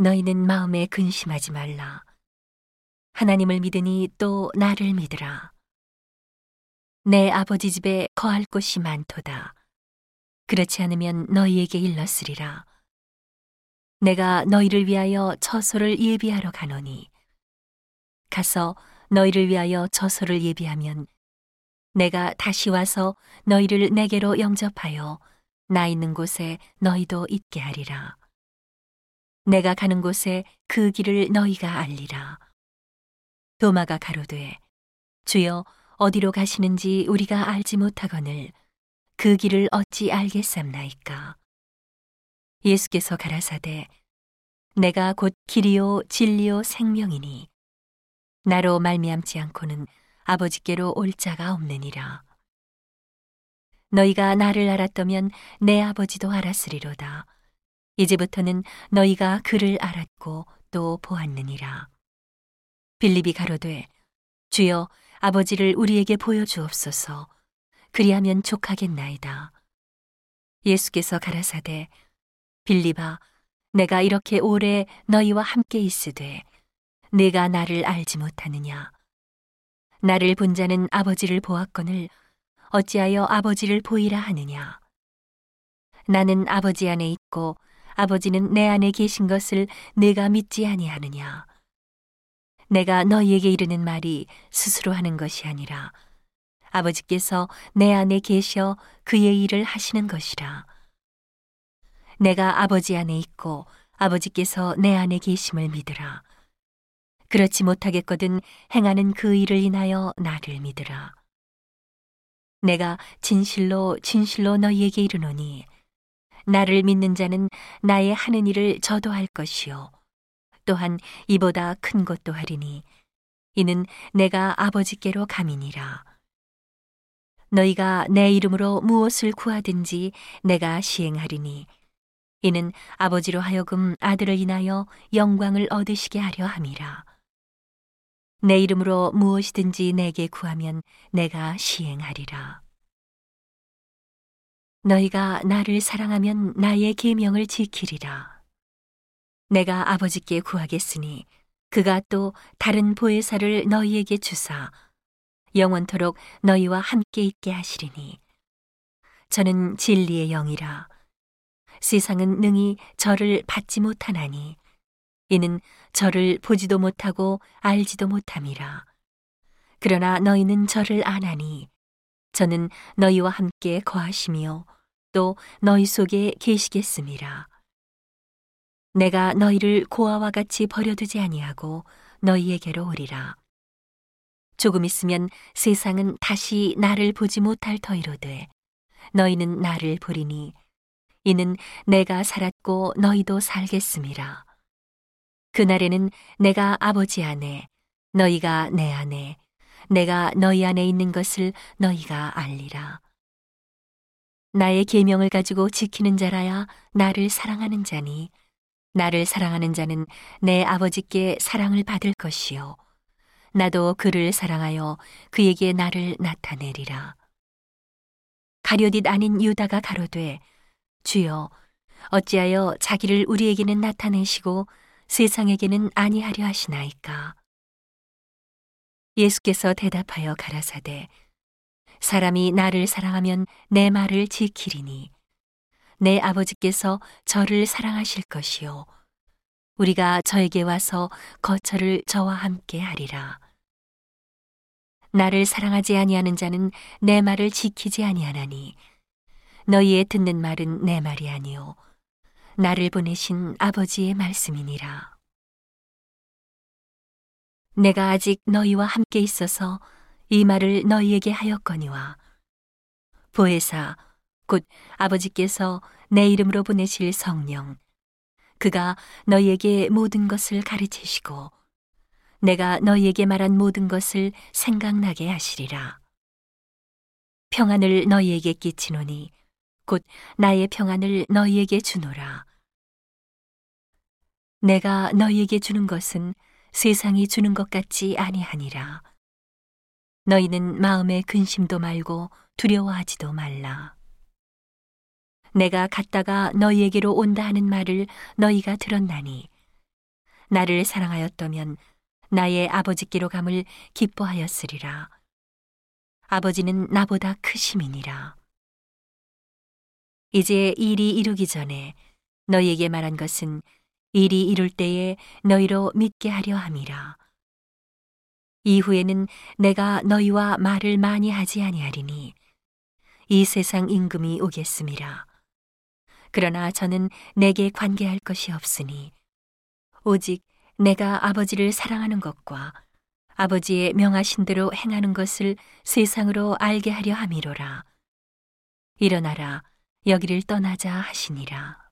너희는 마음에 근심하지 말라. 하나님을 믿으니 또 나를 믿으라. 내 아버지 집에 거할 곳이 많도다. 그렇지 않으면 너희에게 일렀으리라. 내가 너희를 위하여 처소를 예비하러 가노니 가서 너희를 위하여 처소를 예비하면 내가 다시 와서 너희를 내게로 영접하여 나 있는 곳에 너희도 있게 하리라. 내가 가는 곳에 그 길을 너희가 알리라. 도마가 가로되 주여 어디로 가시는지 우리가 알지 못하거늘 그 길을 어찌 알겠삼나이까. 예수께서 가라사대 내가 곧 길이요 진리요 생명이니 나로 말미암지 않고는 아버지께로 올 자가 없느니라. 너희가 나를 알았다면 내 아버지도 알았으리로다. 이제부터는 너희가 그를 알았고 또 보았느니라. 빌립이 가로되 주여 아버지를 우리에게 보여주옵소서. 그리하면 족하겠나이다. 예수께서 가라사대 빌립아 내가 이렇게 오래 너희와 함께 있으되 내가 나를 알지 못하느냐 나를 본 자는 아버지를 보았거늘 어찌하여 아버지를 보이라 하느냐 나는 아버지 안에 있고 아버지는 내 안에 계신 것을 내가 믿지 아니하느냐 내가 너희에게 이르는 말이 스스로 하는 것이 아니라 아버지께서 내 안에 계셔 그의 일을 하시는 것이라. 내가 아버지 안에 있고 아버지께서 내 안에 계심을 믿으라. 그렇지 못하겠거든 행하는 그 일을 인하여 나를 믿으라. 내가 진실로 진실로 너희에게 이르노니 나를 믿는 자는 나의 하는 일을 저도 할 것이요 또한 이보다 큰 것도 하리니 이는 내가 아버지께로 감이니라. 너희가 내 이름으로 무엇을 구하든지 내가 시행하리니 이는 아버지로 하여금 아들을 인하여 영광을 얻으시게 하려 함이라. 내 이름으로 무엇이든지 내게 구하면 내가 시행하리라. 너희가 나를 사랑하면 나의 계명을 지키리라. 내가 아버지께 구하겠으니 그가 또 다른 보혜사를 너희에게 주사 영원토록 너희와 함께 있게 하시리니. 저는 진리의 영이라. 세상은 능히 저를 받지 못하나니 이는 저를 보지도 못하고 알지도 못함이라. 그러나 너희는 저를 아나니 저는 너희와 함께 거하시며 또 너희 속에 계시겠음이라 내가 너희를 고아와 같이 버려두지 아니하고 너희에게로 오리라 조금 있으면 세상은 다시 나를 보지 못할 터이로되 너희는 나를 보리니 이는 내가 살았고 너희도 살겠음이라. 그날에는 내가 아버지 안에 너희가 내 안에 내가 너희 안에 있는 것을 너희가 알리라. 나의 계명을 가지고 지키는 자라야 나를 사랑하는 자니 나를 사랑하는 자는 내 아버지께 사랑을 받을 것이요 나도 그를 사랑하여 그에게 나를 나타내리라. 가룟잇 아닌 유다가 가로되 주여 어찌하여 자기를 우리에게는 나타내시고 세상에게는 아니하려 하시나이까. 예수께서 대답하여 가라사대 사람이 나를 사랑하면 내 말을 지키리니 내 아버지께서 저를 사랑하실 것이요 우리가 저에게 와서 거처를 저와 함께 하리라. 나를 사랑하지 아니하는 자는 내 말을 지키지 아니하나니 너희의 듣는 말은 내 말이 아니요 나를 보내신 아버지의 말씀이니라. 내가 아직 너희와 함께 있어서 이 말을 너희에게 하였거니와 보혜사 곧 아버지께서 내 이름으로 보내실 성령 그가 너희에게 모든 것을 가르치시고 내가 너희에게 말한 모든 것을 생각나게 하시리라. 평안을 너희에게 끼치노니 곧 나의 평안을 너희에게 주노라. 내가 너희에게 주는 것은 세상이 주는 것 같지 아니하니라. 너희는 마음에 근심도 말고 두려워하지도 말라. 내가 갔다가 너희에게로 온다 하는 말을 너희가 들었나니 나를 사랑하였다면 나의 아버지께로 감을 기뻐하였으리라. 아버지는 나보다 크심이니라. 이제 일이 이루기 전에 너희에게 말한 것은 일이 이룰 때에 너희로 믿게 하려 함이라. 이후에는 내가 너희와 말을 많이 하지 아니하리니 이 세상 임금이 오겠음이라. 그러나 저는 내게 관계할 것이 없으니 오직 내가 아버지를 사랑하는 것과 아버지의 명하신 대로 행하는 것을 세상으로 알게 하려 함이로라. 일어나라, 여기를 떠나자 하시니라.